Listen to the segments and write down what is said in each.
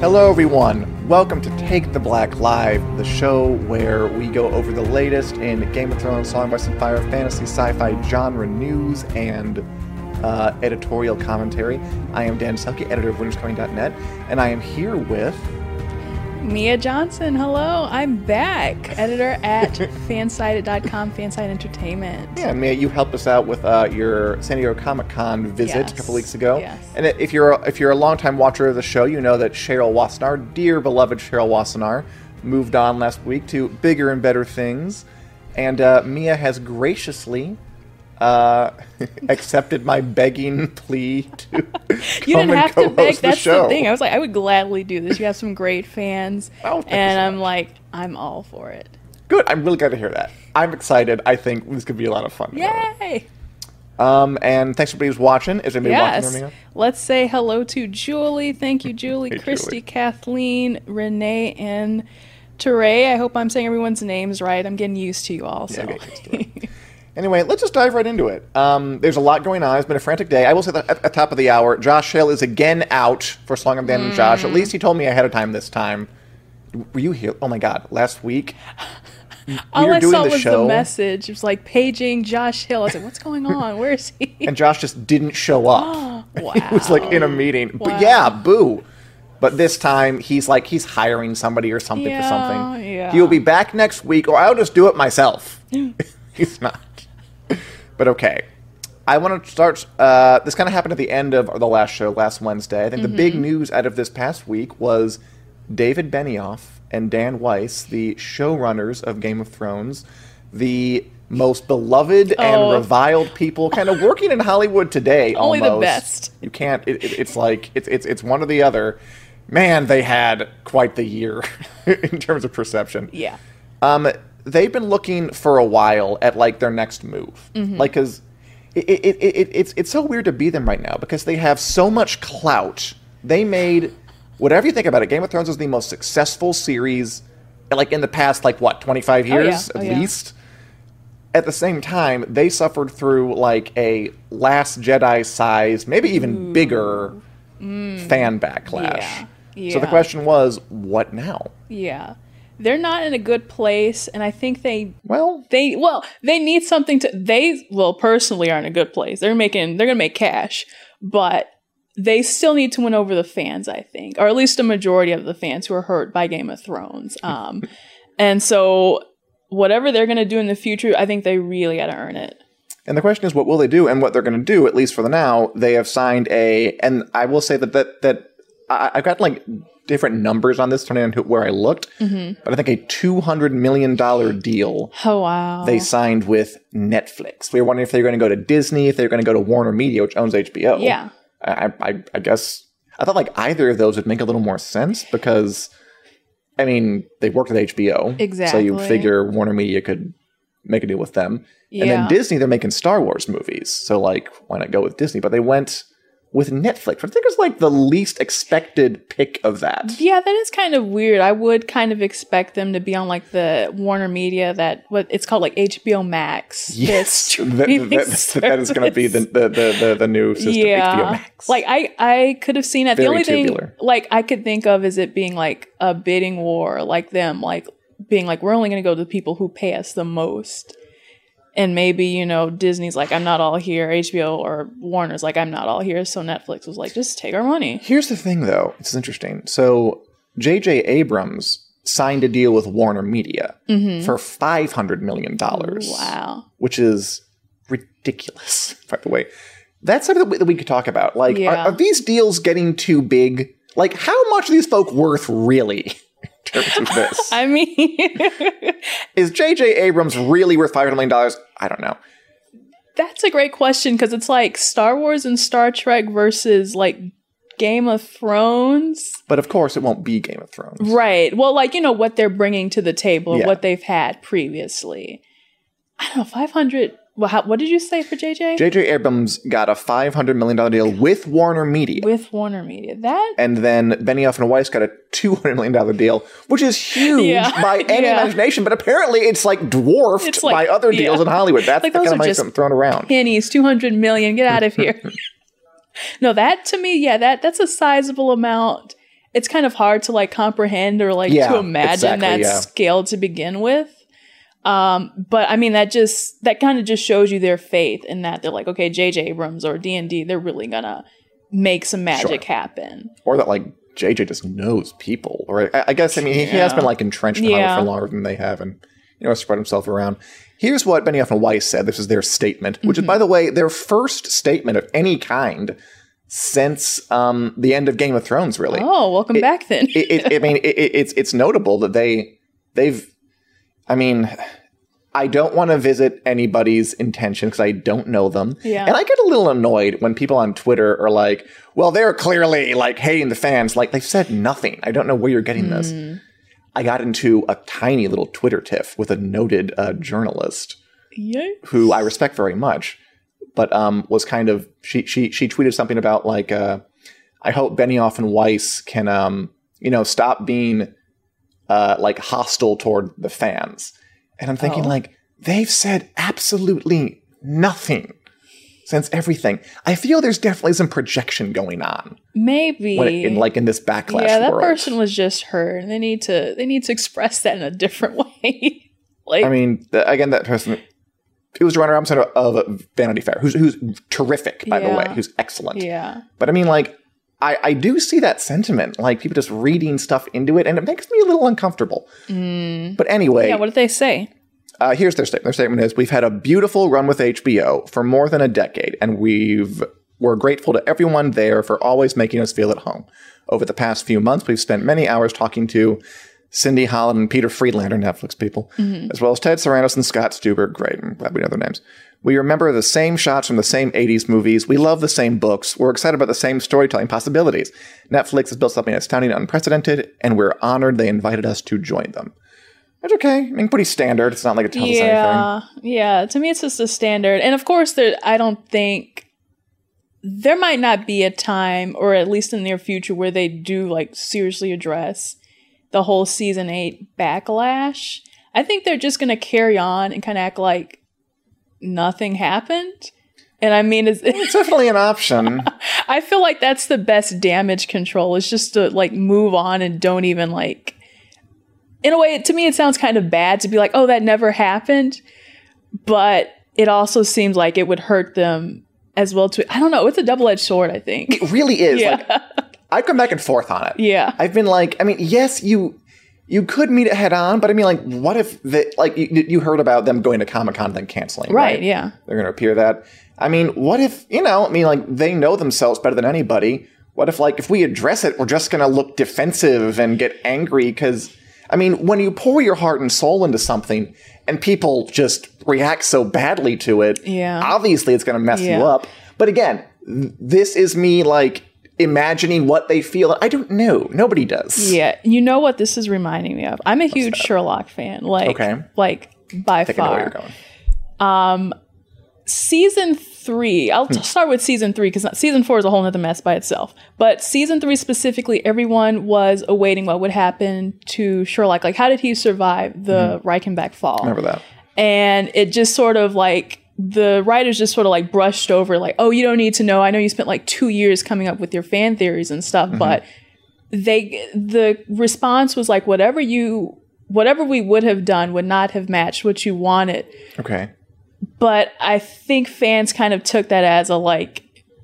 Hello, everyone. Welcome to Take the Black Live, the show where we go over the latest in Game of Thrones, Song of Ice and Fire, fantasy, sci-fi, genre news, and uh, editorial commentary. I am Dan Selcke, editor of WinterIsComing.net, and I am here with Mia Johnson, hello. I'm back. Editor at fansided.com, FanSided Entertainment. yeah, Mia. You helped us out with uh, your San Diego Comic Con visit Yes. a couple weeks ago. Yes. And if you're if you're a longtime watcher of the show, you know that Cheryl Wassenaar, dear beloved Cheryl Wassenaar, moved on last week to bigger and better things, and uh, Mia has graciously uh, accepted my begging plea to You didn't have to beg. the That's show. the thing. I was like, I would gladly do this. You have some great fans. Oh, and I'm like, I'm all for it. Good. I'm really glad to hear that. I'm excited. I think this could be a lot of fun. Yay! Um, and thanks for everybody who's watching. Is anybody Yes. watching? Let's say hello to Julie. Thank you, Julie, Hey, Christy, Julie. Kathleen, Renee, and Teray. I hope I'm saying everyone's names right. I'm getting used to you all. So. get used to it. Anyway, let's just dive right into it. Um, there's a lot going on. It's been a frantic day. I will say that at the top of the hour, Josh Hill is again out for Slong of Dan and Josh. Mm. At least he told me ahead of time this time. Were you here? Oh my God! Last week, we all I doing saw the was show, the message. It was like paging Josh Hill. I was like, what's going on? Where is he? and Josh just didn't show up. wow. he was like in a meeting. But yeah, boo. But this time he's like he's hiring somebody or something for something. yeah. He will be back next week, or I'll just do it myself. he's not. But okay. I want to start. Uh, this kind of happened at the end of the last show last Wednesday. I think the Mm-hmm. big news out of this past week was David Benioff and Dan Weiss, the showrunners of Game of Thrones, the most beloved Oh. and reviled people, kind of working in Hollywood today. Only the best. You can't. It, it, it's like it's it's it's one or the other. Man, they had quite the year in terms of perception. Yeah. Um, they've been looking for a while at like their next move, Mm-hmm. like because it, it, it, it, it's it's so weird to be them right now because they have so much clout. They made whatever you think about it. Game of Thrones is the most successful series, like in the past, like what twenty five years Oh, at yeah. least. At the same time, they suffered through like a Last Jedi size, maybe even bigger fan backlash. Mm. Yeah. So the question was, what now? Yeah. They're not in a good place, and I think they Well, they well they need something to they well personally are in a good place. They're making they're gonna make cash, but they still need to win over the fans, I think, or at least a majority of the fans who are hurt by Game of Thrones. Um, and so whatever they're gonna do in the future, I think they really got to earn it. And the question is, what will they do? And what they're going to do, at least for the now, they have signed a. And I will say that that that I, I've got like different numbers on this, depending on who, where I looked. Mm-hmm. But I think a two hundred million dollar deal Oh wow! they signed with Netflix. We were wondering if they were going to go to Disney, if they were going to go to Warner Media, which owns HBO. Yeah. I, I, I guess I thought like either of those would make a little more sense because, I mean, they worked with HBO, Exactly. So you figure Warner Media could make a deal with them. And then Disney, they're making Star Wars movies. So, like, why not go with Disney? But they went with Netflix. I think it's like the least expected pick of that. Yeah, that is kind of weird. I would kind of expect them to be on like the Warner Media that what it's called like HBO Max. Yes, that, that- that- is going to be the, the, the, the, the new system, HBO yeah. Max. Like I I could have seen that. Very the only tubular. thing like I could think of is it being like a bidding war, like them like being like we're only going to go to the people who pay us the most. And maybe, you know, Disney's like, I'm not all here. HBO or Warner's like, I'm not all here. So Netflix was like, just take our money. Here's the thing, though. It's interesting. So J.J. Abrams signed a deal with Warner Media mm-hmm. for five hundred million dollars. Wow. which is ridiculous, by the way. That's something that we, that we could talk about. Like, Yeah. are, are these deals getting too big? Like, how much are these folk worth really in terms of this? I mean, is J.J. Abrams really worth $500 million? I don't know. that's a great question because it's like Star Wars and Star Trek versus like Game of Thrones. But of course, it won't be Game of Thrones. Right. Well, like, you know, what they're bringing to the table, Yeah. what they've had previously. I don't know, 500. Well, how, what did you say for JJ? J.J. Abrams got a $500 million deal with Warner Media. With Warner Media. That and then Benioff and Weiss got a $200 million deal, which is huge Yeah. by any Yeah. imagination, but apparently it's like dwarfed It's like- by other deals yeah. in Hollywood. That's Like, the those kind are of money that's thrown around. pennies, 200 million, get out of here. no, that to me, yeah, that that's a sizable amount. It's kind of hard to like comprehend or like to imagine exactly, that scale to begin with. Um, but I mean, that just that kind of just shows you their faith in that they're like, okay, J.J. Abrams or D and D, they're really gonna make some magic happen. or that like JJ just knows people. Or I, I guess I mean he, he has been like entrenched in Yeah. Hollywood for longer than they have, and you know spread himself around. Here's what Benioff and Weiss said. This is their statement, which Mm-hmm. is by the way their first statement of any kind since um, the end of Game of Thrones. Really, Oh, welcome back then. it, it, I mean, it, it- it's it's notable that they they've. I mean, I don't want to visit anybody's intention because I don't know them, Yeah. and I get a little annoyed when people on Twitter are like, "Well, they're clearly like hating the fans." Like they've said nothing. I don't know where you're getting this. I got into a tiny little Twitter tiff with a noted uh, journalist yeah. who I respect very much, but um, was kind of she she she tweeted something about like uh, I hope Benioff and Weiss can um, you know stop being uh, like hostile toward the fans, and I'm thinking like they've said absolutely nothing since everything. I feel there's definitely some projection going on Maybe it, in like in this backlash. yeah, that world. person was just hurt. and They need to they need to express that in a different way. like I mean, the, again, that person. It was Joanna Robinson of, of Vanity Fair, who's who's terrific, by the way, who's excellent. yeah. But I mean, like, I, I do see that sentiment, like people just reading stuff into it, and it makes me a little uncomfortable. But anyway, Mm. Yeah, what did they say? uh, here's their statement. Their statement is: We've had a beautiful run with HBO for more than a decade, and we've we're grateful to everyone there for always making us feel at home. Over the past few months, we've spent many hours talking to Cindy Holland and Peter Friedlander, Netflix people, as well as Ted Sarandos and Scott Stuber. Great, I'm glad we know their names. We remember the same shots from the same 80s movies. We love the same books. We're excited about the same storytelling possibilities. Netflix has built something astounding and unprecedented, and we're honored they invited us to join them. It's okay. I mean, pretty standard. It's not like it tells us anything. Yeah, yeah. To me, it's just a standard, and of course, there. I don't think there might not be a time, or at least in the near future, where they do like seriously address the whole season eight backlash. I think they're just going to carry on and kind of act like nothing happened. And I mean, it's, It's definitely an option. I feel like that's the best damage control. Is just to like move on and don't even like. In a way, to me, it sounds kind of bad to be like, "Oh, that never happened," but it also seems like it would hurt them as well. To I don't know. It's a double edged sword. I think. It really is. Yeah. Like I've come back and forth on it. Yeah. I've been like, I mean, yes, you you could meet it head on, but I mean, like, what if the like you, you heard about them going to Comic Con and then canceling? Right, yeah. They're going to appear that. I mean, what if you know? I mean, like they know themselves better than anybody. What if like if we address it, we're just going to look defensive and get angry because. I mean, when you pour your heart and soul into something and people just react so badly to it, Yeah. obviously it's going to mess Yeah. you up. But again, this is me like imagining what they feel. I don't know. Nobody does. Yeah, you know what this is reminding me of? I'm a huge Sherlock fan. Like, Okay. like by I think I know where far. you're going. Um, season three i'll t- start with season three because season four is a whole nother mess by itself but season three specifically everyone was awaiting what would happen to sherlock like how did he survive the mm-hmm. reichenbach fall Remember that. and it just sort of like the writers just sort of like brushed over like oh you don't need to know i know you spent like two years coming up with your fan theories and stuff mm-hmm. but they the response was like whatever you whatever we would have done would not have matched what you wanted Okay. but I think fans kind of took that as a like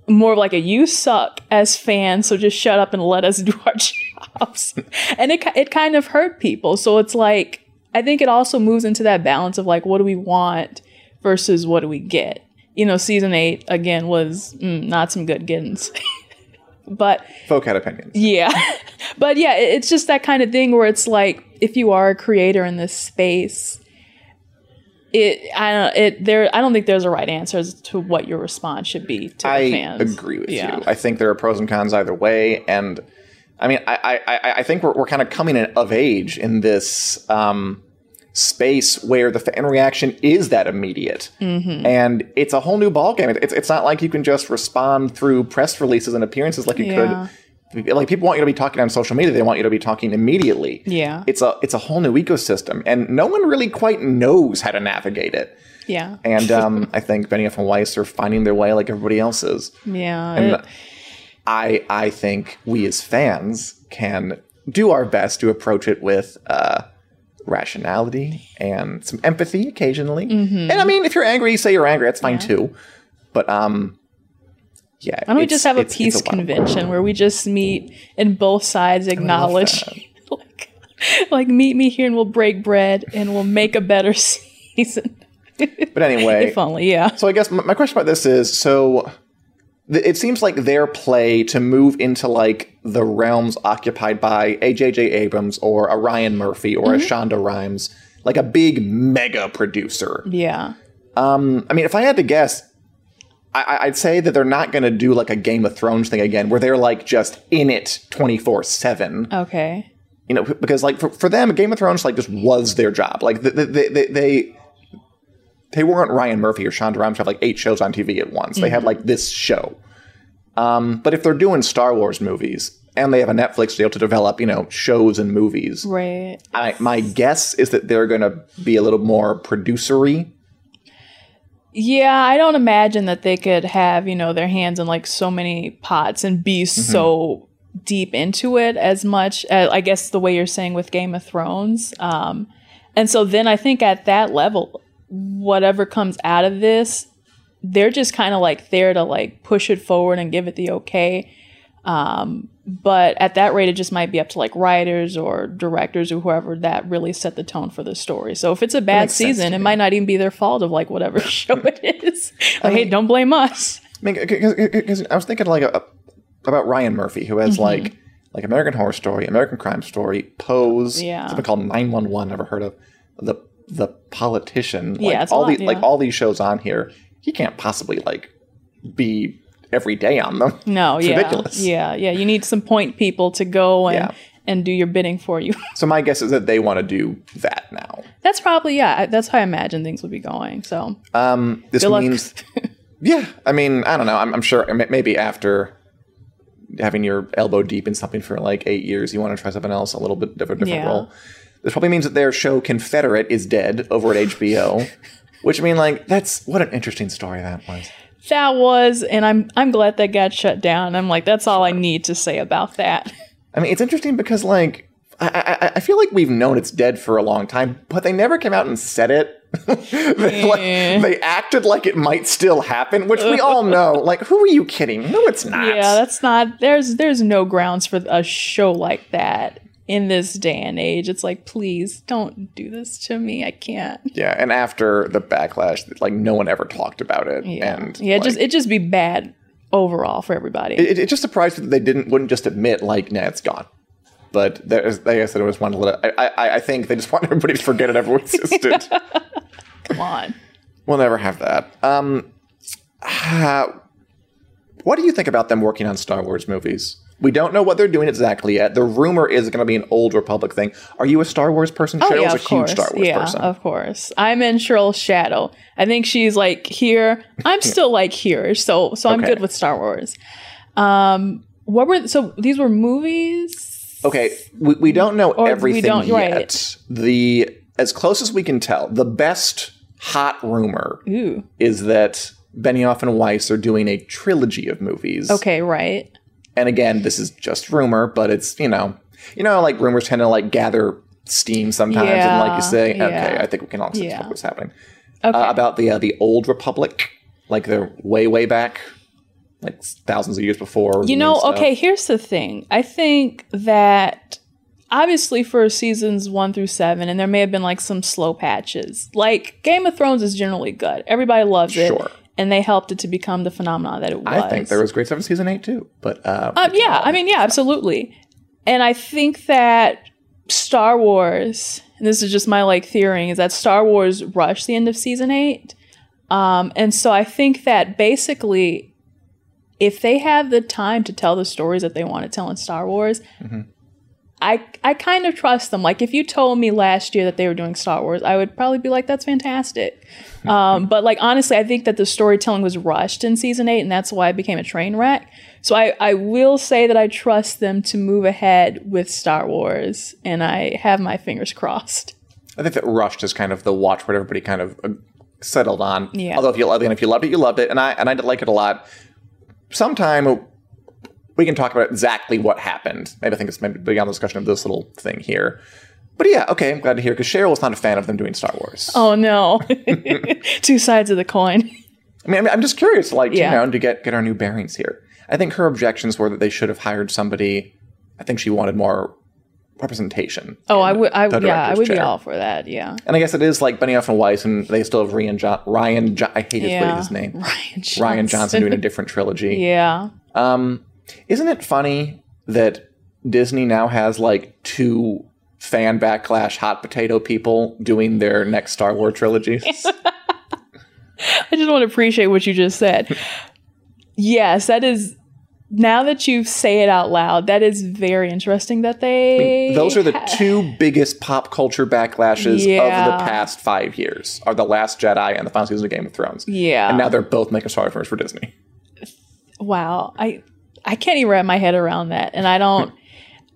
more of like a you suck as fans, so just shut up and let us do our jobs. and it it kind of hurt people. So it's like I think it also moves into that balance of like what do we want versus what do we get. You know, season eight again was mm, not some good gettings. but Folk had opinions. yeah. but yeah, it's just that kind of thing where it's like if you are a creator in this space, it I don't it there I don't think there's a right answer as to what your response should be to the I fans. agree with Yeah. you. I think there are pros and cons either way, and I mean, I I, I- I think we're, we're kind of coming of age in this um, space where the fan reaction is that immediate, Mm-hmm. and it's a whole new ballgame. It's it's not like you can just respond through press releases and appearances like you Yeah. could. Like people want you to be talking on social media, they want you to be talking immediately. Yeah. it's a it's a whole new ecosystem, and no one really quite knows how to navigate it. Yeah. And um, I think Benioff and Weiss are finding their way like everybody else is. Yeah. And it- I I think we as fans can do our best to approach it with uh, rationality and some empathy occasionally. Mm-hmm. And I mean, if you're angry, you say you're angry. That's fine too. But um, yeah. Why don't we just have a peace wild convention where we just meet and both sides acknowledge like like meet me here and we'll break bread and we'll make a better season. But anyway, if only, yeah. So I guess my my question about this is so it seems like their play to move into like the realms occupied by a J.J. Abrams or a Ryan Murphy or a Shonda Rhimes, like a big mega producer. Yeah. Um, I mean, if I had to guess, I- I'd say that they're not going to do like a Game of Thrones thing again, where they're like just in it twenty four seven. Okay. You know, because like for, for them, Game of Thrones like just was their job. Like they they they, they, they weren't Ryan Murphy or Shonda Rhimes have like eight shows on TV at once. They had like this show. Um, but if they're doing Star Wars movies and they have a Netflix deal to develop, you know, shows and movies, Right. I, my guess is that they're going to be a little more producery. Yeah, I don't imagine that they could have, you know, their hands in like so many pots and be so deep into it as much as I guess the way you're saying with Game of Thrones. Um, and so then I think at that level, whatever comes out of this, they're just kind of like there to like push it forward and give it the okay. Um, but at that rate, it just might be up to like writers or directors or whoever that really set the tone for the story. So if it's a bad season, it might not even be their fault of like whatever show it is. Like, hey, don't blame us. I mean, because I was thinking like a, about Ryan Murphy, who has like like American Horror Story, American Crime Story, Pose, Yeah. something called Nine One One. Never heard of the the Politician. Like Yeah, all lot, these yeah. like all these shows on here. He can't possibly like be every day on them. No, It's yeah, ridiculous. yeah, yeah. You need some point people to go and Yeah. and do your bidding for you. So my guess is that they want to do that now. that's probably yeah. That's how I imagine things would be going. So Um, this means, yeah. I mean, I don't know. I'm, I'm sure maybe after having your elbow deep in something for like eight years, you want to try something else, a little bit of a different Yeah. role. This probably means that their show Confederate is dead over at HBO, which I mean, like, that's what an interesting story that was. that was, and I'm I'm glad that got shut down. I'm like, that's all I need to say about that. I mean, it's interesting because like I, I, I feel like we've known it's dead for a long time, but they never came out and said it. they, like, they acted like it might still happen, which we all know. Like, who are you kidding? No, it's not. Yeah, that's not. There's there's no grounds for a show like that in this day and age. It's like, please don't do this to me. I can't. Yeah, and after the backlash, like no one ever talked about it. Yeah, And yeah. like, just it just be bad overall for everybody. it, it just surprised me that they didn't wouldn't just admit like, nah, it's gone. But there's, like I said, it was one. Little, I, I I think they just want everybody to forget it ever existed. Come on. we'll never have that. Um, ha- what do you think about them working on Star Wars movies? We don't know what they're doing exactly yet. The rumor is going to be an old Republic thing. Are you a Star Wars person? Oh Cheryl's yeah, a of huge course. Star Wars yeah, person. of course. I'm in Cheryl's shadow. I think she's like here. I'm still like here. So so I'm Okay. good with Star Wars. Um, what were so these were movies? Okay, we, we don't know we everything don't- yet. right. The as close as we can tell, the best hot rumor Ooh. is that Benioff and Weiss are doing a trilogy of movies. Okay, right. And again, this is just rumor, but it's you know, you know, like rumors tend to like gather steam sometimes, and like you say, yeah. okay, I think we can all accept Yeah. what was happening. Okay. uh, about the uh, the old Republic, like the way way back, like thousands of years before. You know, okay, here's the thing. I think that obviously for seasons one through seven, and there may have been like some slow patches. Like Game of Thrones is generally good. Everybody loves it. Sure. And they helped it to become the phenomenon that it was. I think there was great stuff in season eight too, but uh, Um, yeah, I mean, yeah, absolutely. And I think that Star Wars, and this is just my like theory, is that Star Wars rushed the end of season eight. Um, and so I think that basically, if they have the time to tell the stories that they want to tell in Star Wars, I I kind of trust them. Like if you told me last year that they were doing Star Wars, I would probably be like, "That's fantastic." um, but like honestly, I think that the storytelling was rushed in season eight, and that's why it became a train wreck. So I I will say that I trust them to move ahead with Star Wars, and I have my fingers crossed. I think that rushed is kind of the watch where everybody kind of uh, settled on. Yeah. Although if you again, if you loved it, you loved it, and I and I did like it a lot. Sometime we can talk about exactly what happened. Maybe I think it's maybe beyond the discussion of this little thing here. But yeah, okay, I'm glad to hear because Cheryl was not a fan of them doing Star Wars. Oh no, two sides of the coin. I mean, I mean, I'm just curious, like Yeah. you know, to get get our new bearings here. I think her objections were that they should have hired somebody. I think she wanted more representation. Oh, I would, I yeah, I would be all for that. Yeah, And I guess it is like Benioff and Weiss, and they still have Rian. Jo- Rian. Jo- I hate his, yeah. his name. Rian Johnson. Rian Johnson doing a different trilogy. yeah. Um, isn't it funny that Disney now has like two fan backlash hot potato people doing their next Star Wars trilogies? I just want to appreciate what you just said. yes, that is. Now that you say it out loud, that is very interesting. That they Those are the two biggest pop culture backlashes of the past five years: are the Last Jedi and the final season of Game of Thrones. Yeah. and now they're both making Star Wars for Disney. wow. I I can't even wrap my head around that, and I don't.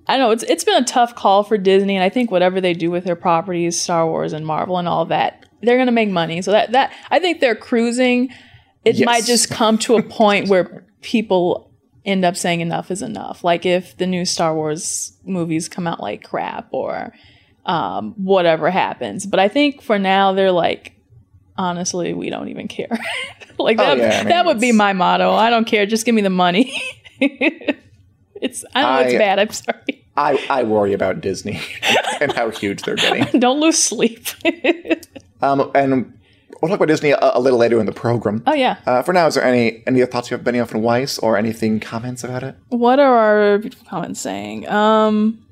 I know it's it's been a tough call for Disney, and I think whatever they do with their properties, Star Wars and Marvel and all that, they're gonna make money. So that that I think they're cruising. It Yes. might just come to a point where people end up saying enough is enough. Like if the new Star Wars movies come out like crap or um, whatever happens. But I think for now they're like, honestly, we don't even care. like Oh, that, yeah, I mean, that would be my motto. I don't care. Just give me the money. it's I know it's bad. I'm sorry. I, I worry about Disney and how huge they're getting. Don't lose sleep. Um, and we'll talk about Disney a, a little later in the program. oh yeah. Uh, for now, is there any any other thoughts you have, Benioff and Weiss, or anything comments about it? What are our beautiful comments saying? Um,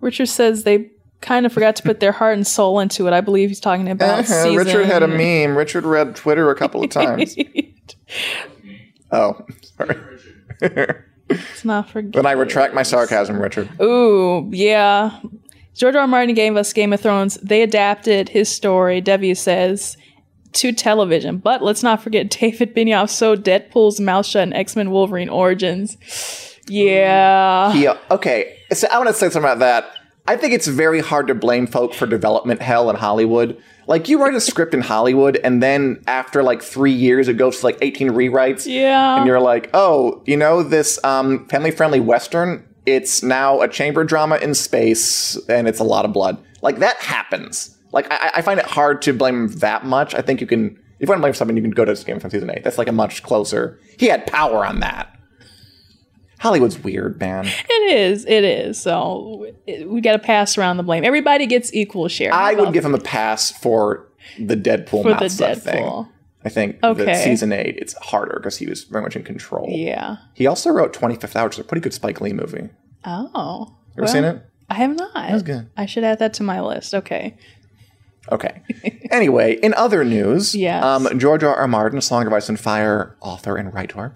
Richard says they kind of forgot to put their heart and soul into it. I believe he's talking about. Uh-huh, Richard had a meme. Richard read Twitter a couple of times. Oh, sorry. Let's not forget. then I retract my sarcasm, Richard. Ooh, yeah. George R. R. Martin gave us Game of Thrones. They adapted his story, Debbie says, to television. But let's not forget David Benioff so Deadpool's mouth shut in X-Men Wolverine Origins. Yeah. Yeah. Okay. So I want to say something about that. I think it's very hard to blame folk for development hell in Hollywood. Like you write a script in Hollywood, and then after like three years, it goes to like eighteen rewrites. Yeah. And you're like, oh, you know this um, family-friendly western? It's now a chamber drama in space, and it's a lot of blood. Like that happens. Like I, I find it hard to blame that much. I think you can, if you want to blame something, you can go to Game of Thrones season eight. That's like a much closer. He had power on that. Hollywood's weird, man. It is. It is. So it, we got to pass around the blame. Everybody gets equal share. I would give him a pass for the Deadpool for mouth the stuff thing. I think Okay. that season eight, it's harder because he was very much in control. Yeah. He also wrote 25th Hour, which is a pretty good Spike Lee movie. Oh. You ever seen it? I have not. was good. I should add that to my list. Okay. Okay. anyway, in other news, Yes. um, George R. R. Martin, Song of Ice and Fire author and writer,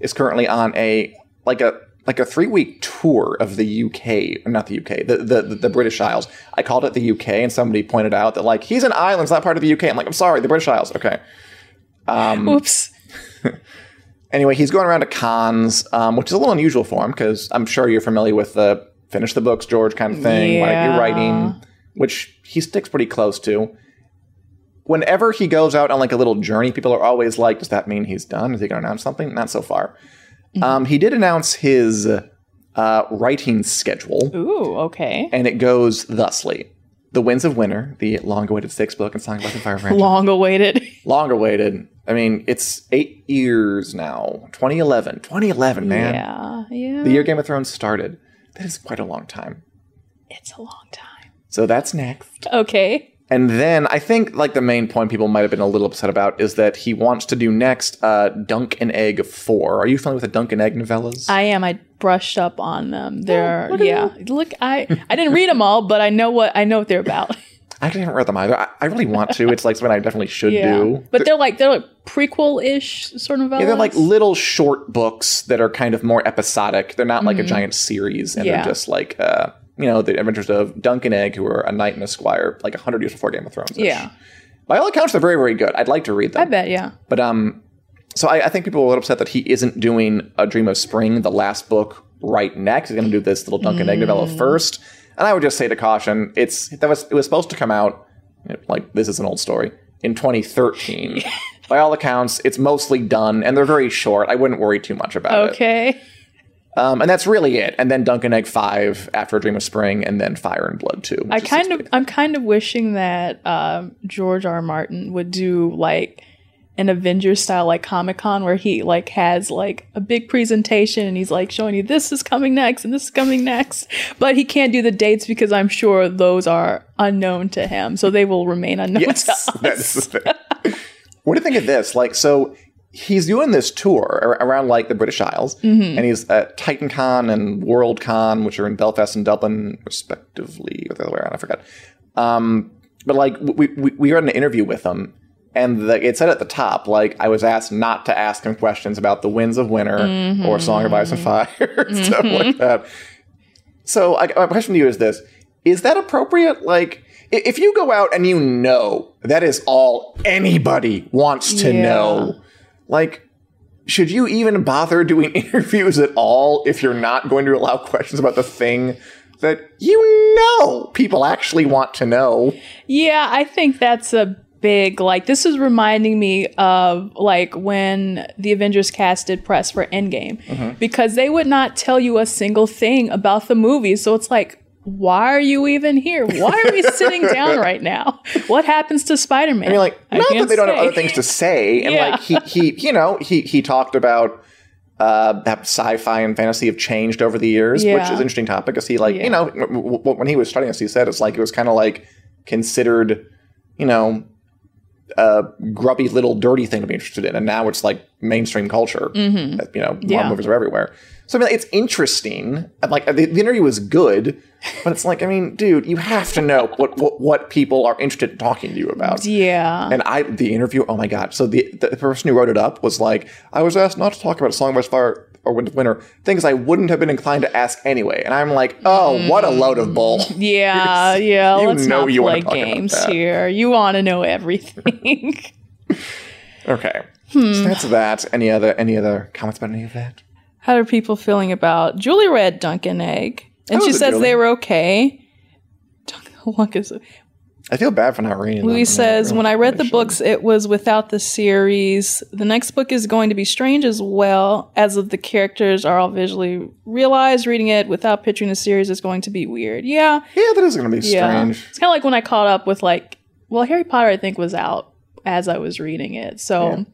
is currently on a like a like a three week tour of the UK, not the UK, the, the the British Isles. I called it the UK, and somebody pointed out that like he's an island, it's not part of the UK. I'm like, I'm sorry, the British Isles. Okay. Um, Oops. Anyway, he's going around to cons, um, which is a little unusual for him because I'm sure you're familiar with the finish the books, George kind of thing. Why aren't you Yeah. writing? Which he sticks pretty close to. Whenever he goes out on like a little journey, people are always like, "Does that mean he's done? Is he going to announce something?" Not so far. Um, he did announce his uh, writing schedule, Ooh. Okay. and it goes thusly: The Winds of Winter, the long-awaited sixth book in Song of Ice and Fire franchise. Long awaited. Long awaited. I mean, it's eight years now. 2011. 2011, man. Yeah, yeah. The year Game of Thrones started. That is quite a long time. it's a long time. So that's next. Okay. And then I think like the main point people might have been a little upset about is that he wants to do next uh, Dunk and Egg 4. Are you familiar with the Dunk and Egg novellas? I am. I brushed up on them. They're look at yeah. Look, I I didn't read them all, but I know what I know what they're about. I actually haven't read them either. I, I really want to. It's like something I definitely should yeah, do. but they're like they're like prequel ish sort of. Yeah, they're like little short books that are kind of more episodic. They're not like a giant series, and Mm-hmm. Yeah. they're just like uh, you know the adventures of Dunk and Egg, who are a knight and a squire, like hundred years before Game of Thrones. yeah. by all accounts, they're very very good. I'd like to read them. I bet. Yeah. But um, so I, I think people are a little upset that he isn't doing a Dream of Spring, the last book, right next. He's going to do this little Dunk and Egg novella Mm. first. And I would just say to caution, it's that was it was supposed to come out like this is an old story in 2013. By all accounts, it's mostly done, and they're very short. I wouldn't worry too much about it. Okay. Um, and that's really it. And then Dunk and Egg five after a Dream of Spring, and then Fire and Blood two. I kind of I'm kind of wishing that um, George R. R. Martin would do like an Avengers style like Comic Con where he like has like a big presentation and he's like showing you this is coming next and this is coming next. But he can't do the dates because I'm sure those are unknown to him. So they will remain unknown Yes, to us. that's the thing. what do you think of this? Like, so he's doing this tour ar- around like the British Isles, Mm-hmm. and he's at Titan Con and World Con, which are in Belfast and Dublin, respectively, or the other way around. I forgot. Um, but like, we, we we an interview with him, and the, it said at the top, like, I was asked not to ask him questions about the Winds of Winter Mm-hmm. or Song of Ice and Fire, stuff like that. So, I, my question to you is this: Is that appropriate? Like, if you go out and you know that is all anybody wants to Yeah. know, like, should you even bother doing interviews at all if you're not going to allow questions about the thing that you know people actually want to know? Yeah, I think that's a big like this is reminding me of like when the Avengers cast did press for Endgame mm-hmm. because they would not tell you a single thing about the movie. So it's like why are you even here? Why are we sitting down right now? What happens to Spider-Man? I mean, like, I not that they don't have other things to say, and Yeah. like he he you know he he talked about uh, that sci-fi and fantasy have changed over the years, which is an interesting topic. Because he like Yeah. you know w- w- when he was studying this, he said it's like it was kind of like considered you know a grubby little dirty thing to be interested in, and now it's like mainstream culture. Mm-hmm. You know, Yeah. movies are everywhere. So I mean, it's interesting. And, Like the, the interview was good, but it's like I mean, dude, you have to know what what, what people are interested in talking to you about. Yeah. And I, the interview, oh my god! So the the person who wrote it up was like, I was asked not to talk about a song of fire or Winter, things I wouldn't have been inclined to ask anyway. And I'm like, oh, what a load of bull! yeah, yeah. you Let's know not you play games here. You want to know everything. Okay, Hmm. so that's that. Any other any other comments about any of that? How are people feeling about Julie read Dunk and Egg? And she says Julie? they were okay. How long is it? I feel bad for not reading. Louis says, when I read the books, it was without the series. The next book is going to be strange as well, as of the characters are all visually realized. Reading it without picturing the series is going to be weird. Yeah, yeah, that is going to be yeah. strange. It's kind of like when I caught up with like, well, Harry Potter, I think was out as I was reading it. So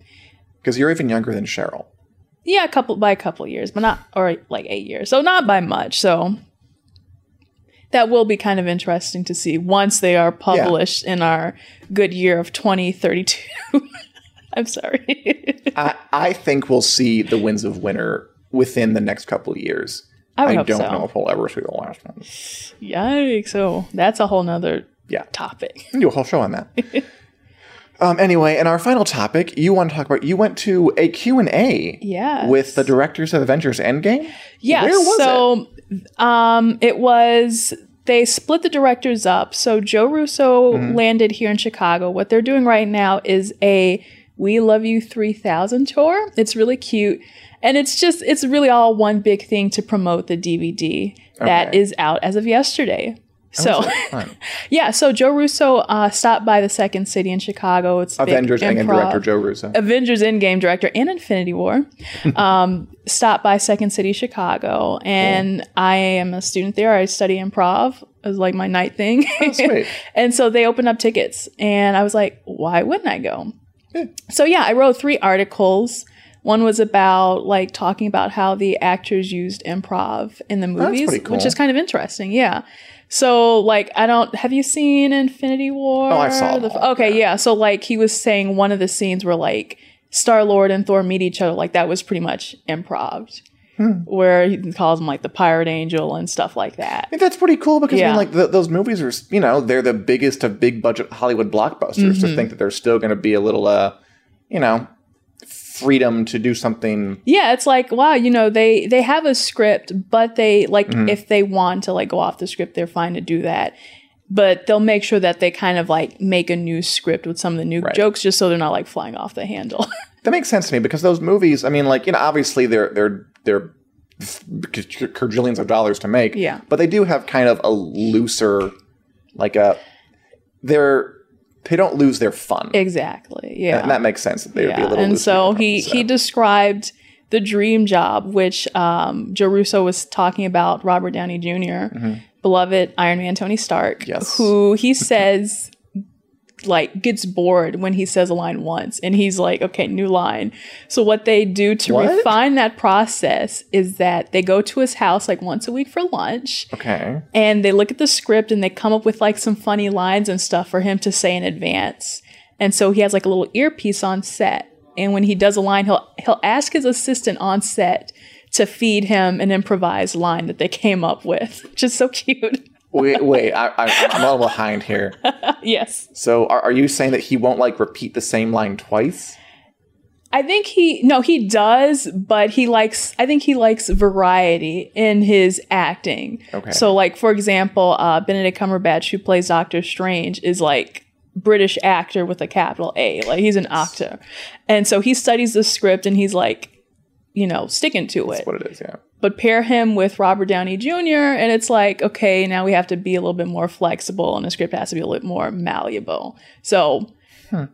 Because you're even younger than Cheryl. yeah, a couple by a couple years, but not or like eight years. So not by much. So that will be kind of interesting to see once they are published in our good year of 2032. I'm sorry. I, I think we'll see the Winds of Winter within the next couple of years. I hope don't so. know if we'll ever see the last one. Yikes. So that's a whole nother Yeah. topic. Do a whole show on that. um, anyway, and our final topic, you want to talk about, you went to a Q&A Yes. with the directors of Avengers Endgame? Yeah. Where was so um it was they split the directors up. So Joe Russo Mm-hmm. landed here in Chicago. What they're doing right now is a We Love You 3000 tour. It's really cute. And it's just it's really all one big thing to promote the DVD that Okay. is out as of yesterday. So yeah, so Joe Russo uh, stopped by the Second City in Chicago. It's Avengers Endgame director Joe Russo. Avengers Endgame director and Infinity War, um, stopped by Second City Chicago, and I am a student there. I study improv as like my night thing. Oh, sweet. and so they opened up tickets, and I was like, why wouldn't I go? So yeah, I wrote three articles. One was about like talking about how the actors used improv in the movies, pretty which is kind of interesting. Yeah. So like I don't have you seen Infinity War? Oh, I saw The- all, okay, yeah. So like he was saying one of the scenes where like Star Lord and Thor meet each other, like that was pretty much improv. Hmm. Where he calls him like the pirate angel and stuff like that. I think that's pretty cool because I mean, like th those movies are, you know, they're the biggest of big budget Hollywood blockbusters. Mm-hmm. To think that they're still going to be a little, uh, you know, freedom to do something. Yeah, it's like wow, you know, they they have a script, but they like Mm-hmm. if they want to like go off the script, they're fine to do that. But they'll make sure that they kind of like make a new script with some of the new Right. jokes just so they're not like flying off the handle. That makes sense to me because those movies, I mean, like you know, obviously they're they're they're quadrillions of dollars to make. Yeah. but they do have kind of a looser, like a they're they don't lose their fun. exactly. Yeah. And that makes sense. that They would be a little and so he set. he described the dream job, which um, Joe Russo was talking about Robert Downey junior beloved Iron Man Tony Stark, Mm-hmm. Yes. who he says like gets bored when he says a line once, and he's like, okay, new line. So what they do to What? refine that process is that they go to his house like once a week for lunch okay. and they look at the script and they come up with like some funny lines and stuff for him to say in advance. And so he has like a little earpiece on set. And when he does a line, he'll he'll ask his assistant on set to feed him an improvised line that they came up with, which is so cute. Wait, wait. I, I, I'm a little behind here. yes. So, are, are you saying that he won't like repeat the same line twice? I think he no, he does, but he likes I think he likes variety in his acting. Okay. So like for example, uh Benedict Cumberbatch who plays Doctor Strange is like British actor with a capital A. Like he's an actor. And so he studies the script and he's like, you know, sticking to it That's what it is. Yeah. but pair him with Robert Downey Jr. and it's like, okay, now we have to be a little bit more flexible and the script has to be a little bit more malleable. So hmm.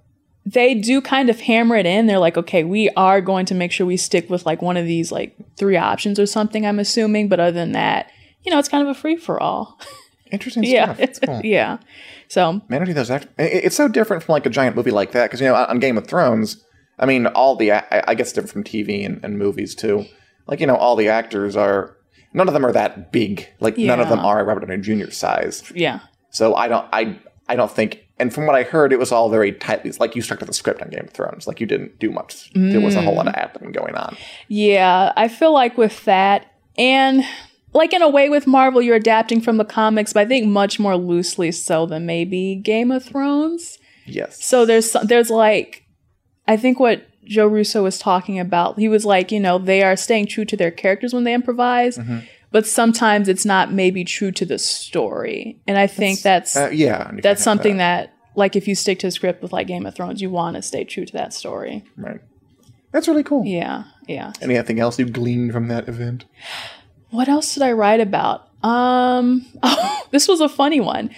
they do kind of hammer it in. They're like, okay, we are going to make sure we stick with like one of these like three options or something, I'm assuming. But other than that, you know, it's kind of a free for all. Interesting yeah. stuff. Cool. yeah. So Man, I do those act- it's so different from like a giant movie like that because you know on Game of Thrones, I mean, all the I, I guess it's different from TV and, and movies too. Like you know, all the actors are none of them are that big. Like none of them are Robert Downey Jr. size. yeah. So I don't I I don't think. And from what I heard, it was all very tightly like you stuck to the script on Game of Thrones. Like you didn't do much. There wasn't a whole lot of acting going on. Yeah, I feel like with that, and like in a way with Marvel, you're adapting from the comics, but I think much more loosely so than maybe Game of Thrones. Yes. So there's some- there's like, I think what Joe Russo was talking about, he was like, you know, they are staying true to their characters when they improvise, but sometimes it's not maybe true to the story, and I think that's Uh, yeah. that's something that. that like if you stick to the script with like Game of Thrones, you want to stay true to that story. Right. That's really cool. Yeah, yeah. Anything else you gleaned from that event? What else did I write about? Um, oh, this was a funny one.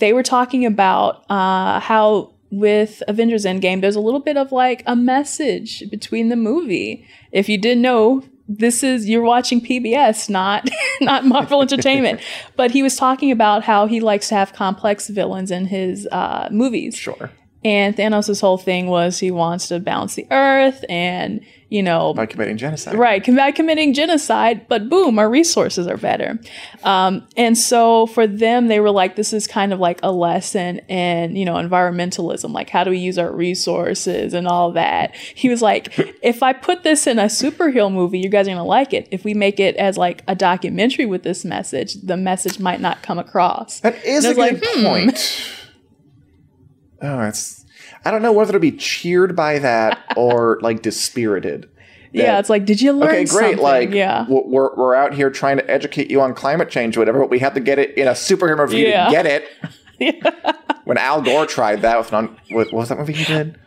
They were talking about uh, how with Avengers Endgame, there's a little bit of like a message between the movie. If you didn't know, this is you're watching PBS, not not Marvel Entertainment. But he was talking about how he likes to have complex villains in his uh, movies. Sure. And Thanos' whole thing was he wants to balance the Earth, and you know, By committing genocide. Right, by committing genocide, but boom, our resources are better. Um, and so for them, they were like, this is kind of like a lesson in, you know, environmentalism. Like, how do we use our resources and all that? He was like, if I put this in a superhero movie, you guys are going to like it. If we make it as like a documentary with this message, the message might not come across. That is a good like, hmm. Oh, it's. I don't know whether to be cheered by that or like dispirited. yeah, it's like, did you learn okay, great. something? Like, yeah. we're we're out here trying to educate you on climate change, or whatever. But we have to get it in a superhero movie Yeah. to get it. When Al Gore tried that with with what was that movie he did?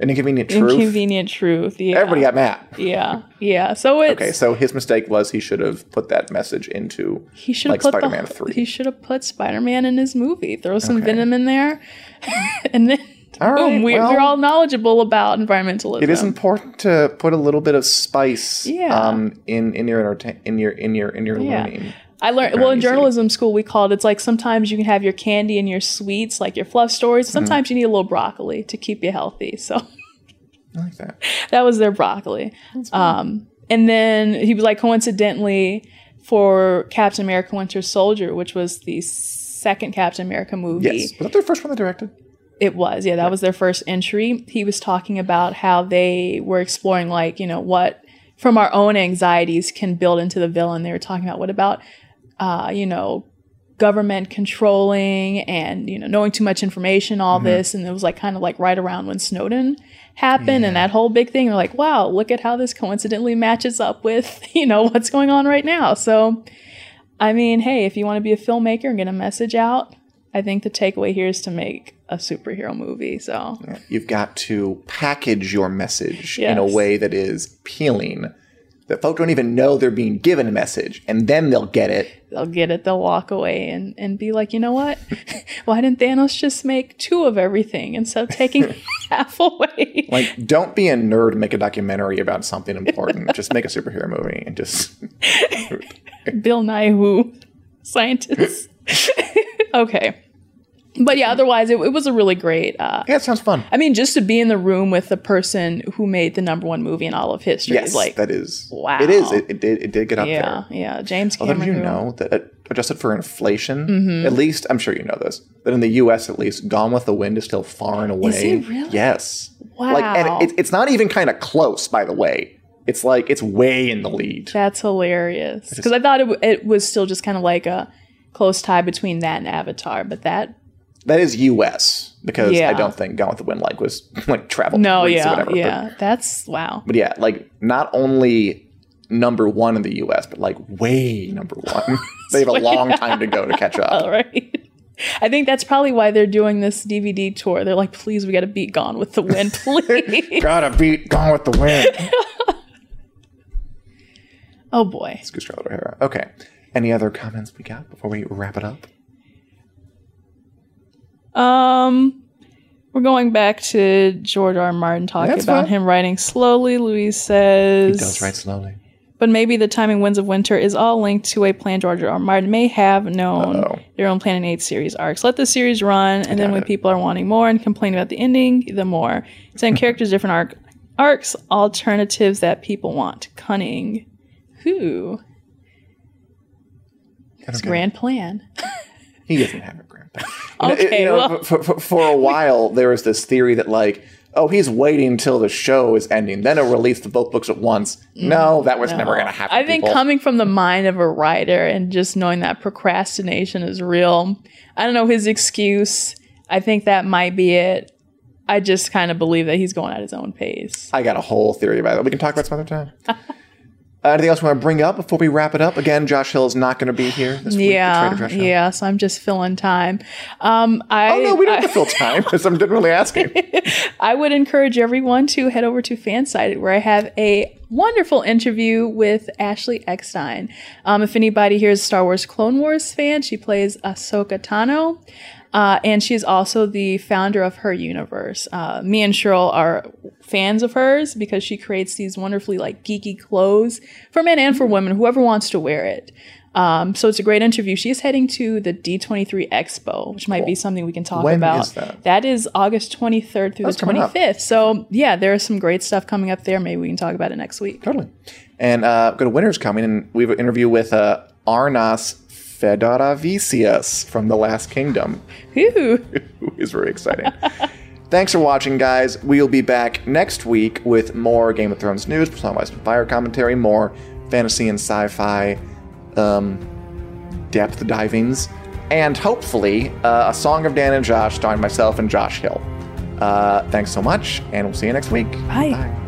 An Inconvenient Truth. Inconvenient truth. Yeah. Everybody got mad. Yeah. Yeah. So it's. Okay, so his mistake was he should have put that message into He should have like put Spider-Man the, three. He should have put Spider Man in his movie. Throw some Okay. venom in there, and then All right, boom, we're, well- we're all knowledgeable about environmentalism. It is important to put a little bit of spice Yeah. um, in in your entertain in your in your in your Yeah. learning. I learned well in journalism school we called it's like sometimes you can have your candy and your sweets like your fluff stories. Mm-hmm. Sometimes you need a little broccoli to keep you healthy. So I like that. that was their broccoli. Um, and then he was like coincidentally for Captain America: Winter Soldier, which was the second Captain America movie. Yes. Was that their first one they directed? It was, yeah, that was their first entry. He was talking about how they were exploring, like, you know, what from our own anxieties can build into the villain. They were talking about what about, uh, you know, government controlling and, you know, knowing too much information, all this. And it was like kind of like right around when Snowden happened and that whole big thing. They're like, wow, look at how this coincidentally matches up with, you know, what's going on right now. So, I mean, hey, if you want to be a filmmaker and get a message out, I think the takeaway here is to make a superhero movie. So You've got to package your message in a way that is appealing, that folk don't even know they're being given a message, and then they'll get it. they'll get it, they'll walk away and, and be like, you know what? Why didn't Thanos just make two of everything instead of taking half away? Like, don't be a nerd and make a documentary about something important. just make a superhero movie and just. Bill Nye who scientists. okay. But yeah, otherwise it, it was a really great uh Yeah, it sounds fun. I mean, just to be in the room with the person who made the number one movie in all of history Yes, like that is. wow. It is. It, it did. It did get up yeah, there. yeah. James Although Cameron. did you know that uh, adjusted for inflation, Mm-hmm. at least I'm sure you know this, that in the U.S. at least, Gone with the Wind is still far and away. Is it really? Yes. Wow. Like, and it, it's not even kind of close, by the way. It's like it's way in the lead. That's hilarious. Because I thought it, w- it was still just kind of like a close tie between that and Avatar, but that That is U.S. because I don't think Gone with the Wind like was like travel. no, Greece or yeah. But- yeah, that's wow. But, yeah, like not only number one in the U.S., but like way number one. they have a long time to go to catch up. All right. I think that's probably why they're doing this DVD tour. They're like, please, we got to beat Gone with the Wind, please. Gotta beat Gone with the Wind. oh boy. Good Scarlett O'Hara. Okay. Any other comments we got before we wrap it up? Um, we're going back to George R. R. Martin talking That's about fine. him writing slowly. Louise says, He does write slowly. but maybe the timing Winds of Winter is all linked to a plan George R. R. Martin may have known Uh-oh. their own plan in eight series arcs. Let the series run, and then when it. people are wanting more and complain about the ending, the more. Same characters different arc arcs, alternatives that people want. Cunning. Who? It's a grand plan. He doesn't have a grandpa. It- Okay, you know, well- for, for, for a while, there was this theory that, like, oh, he's waiting until the show is ending, then he'll release the both books at once. Mm, no, that was never going to happen. I think people. coming from the mind of a writer and just knowing that procrastination is real, I don't know his excuse. I think that might be it. I just kind of believe that he's going at his own pace. I got a whole theory about it. We can talk about some other time. Anything else we want to bring up before we wrap it up? Again, Josh Hill is not going to be here this week. Yeah, Trader yeah. So I'm just filling time. Um, I, Oh no, we don't I, have to fill time. Because I'm generally asking. I would encourage everyone to head over to FanSided, where I have a wonderful interview with Ashley Eckstein. Um, if anybody here is a Star Wars Clone Wars fan, she plays Ahsoka Tano. Uh, and she's also the founder of her universe. Uh, me and Cheryl are fans of hers because she creates these wonderfully like geeky clothes for men and for women, whoever wants to wear it. Um, so it's a great interview. She's heading to the D23 Expo, which might be something we can talk When about. is that? That is August 23rd through That's the 25th. So yeah, there's some great stuff coming up there. Maybe we can talk about it next week. Totally. And uh, got a Winter Is Coming, and we have an interview with uh, Arnas Fedaravicius from The Last Kingdom, who is very exciting. Thanks for watching, guys. We'll be back next week with more Game of Thrones news, and Fire commentary, more fantasy and sci-fi um, depth divings, and hopefully uh, a Song of Dan and Josh starring myself and Josh Hill. Uh, thanks so much, and we'll see you next week. Bye. Bye.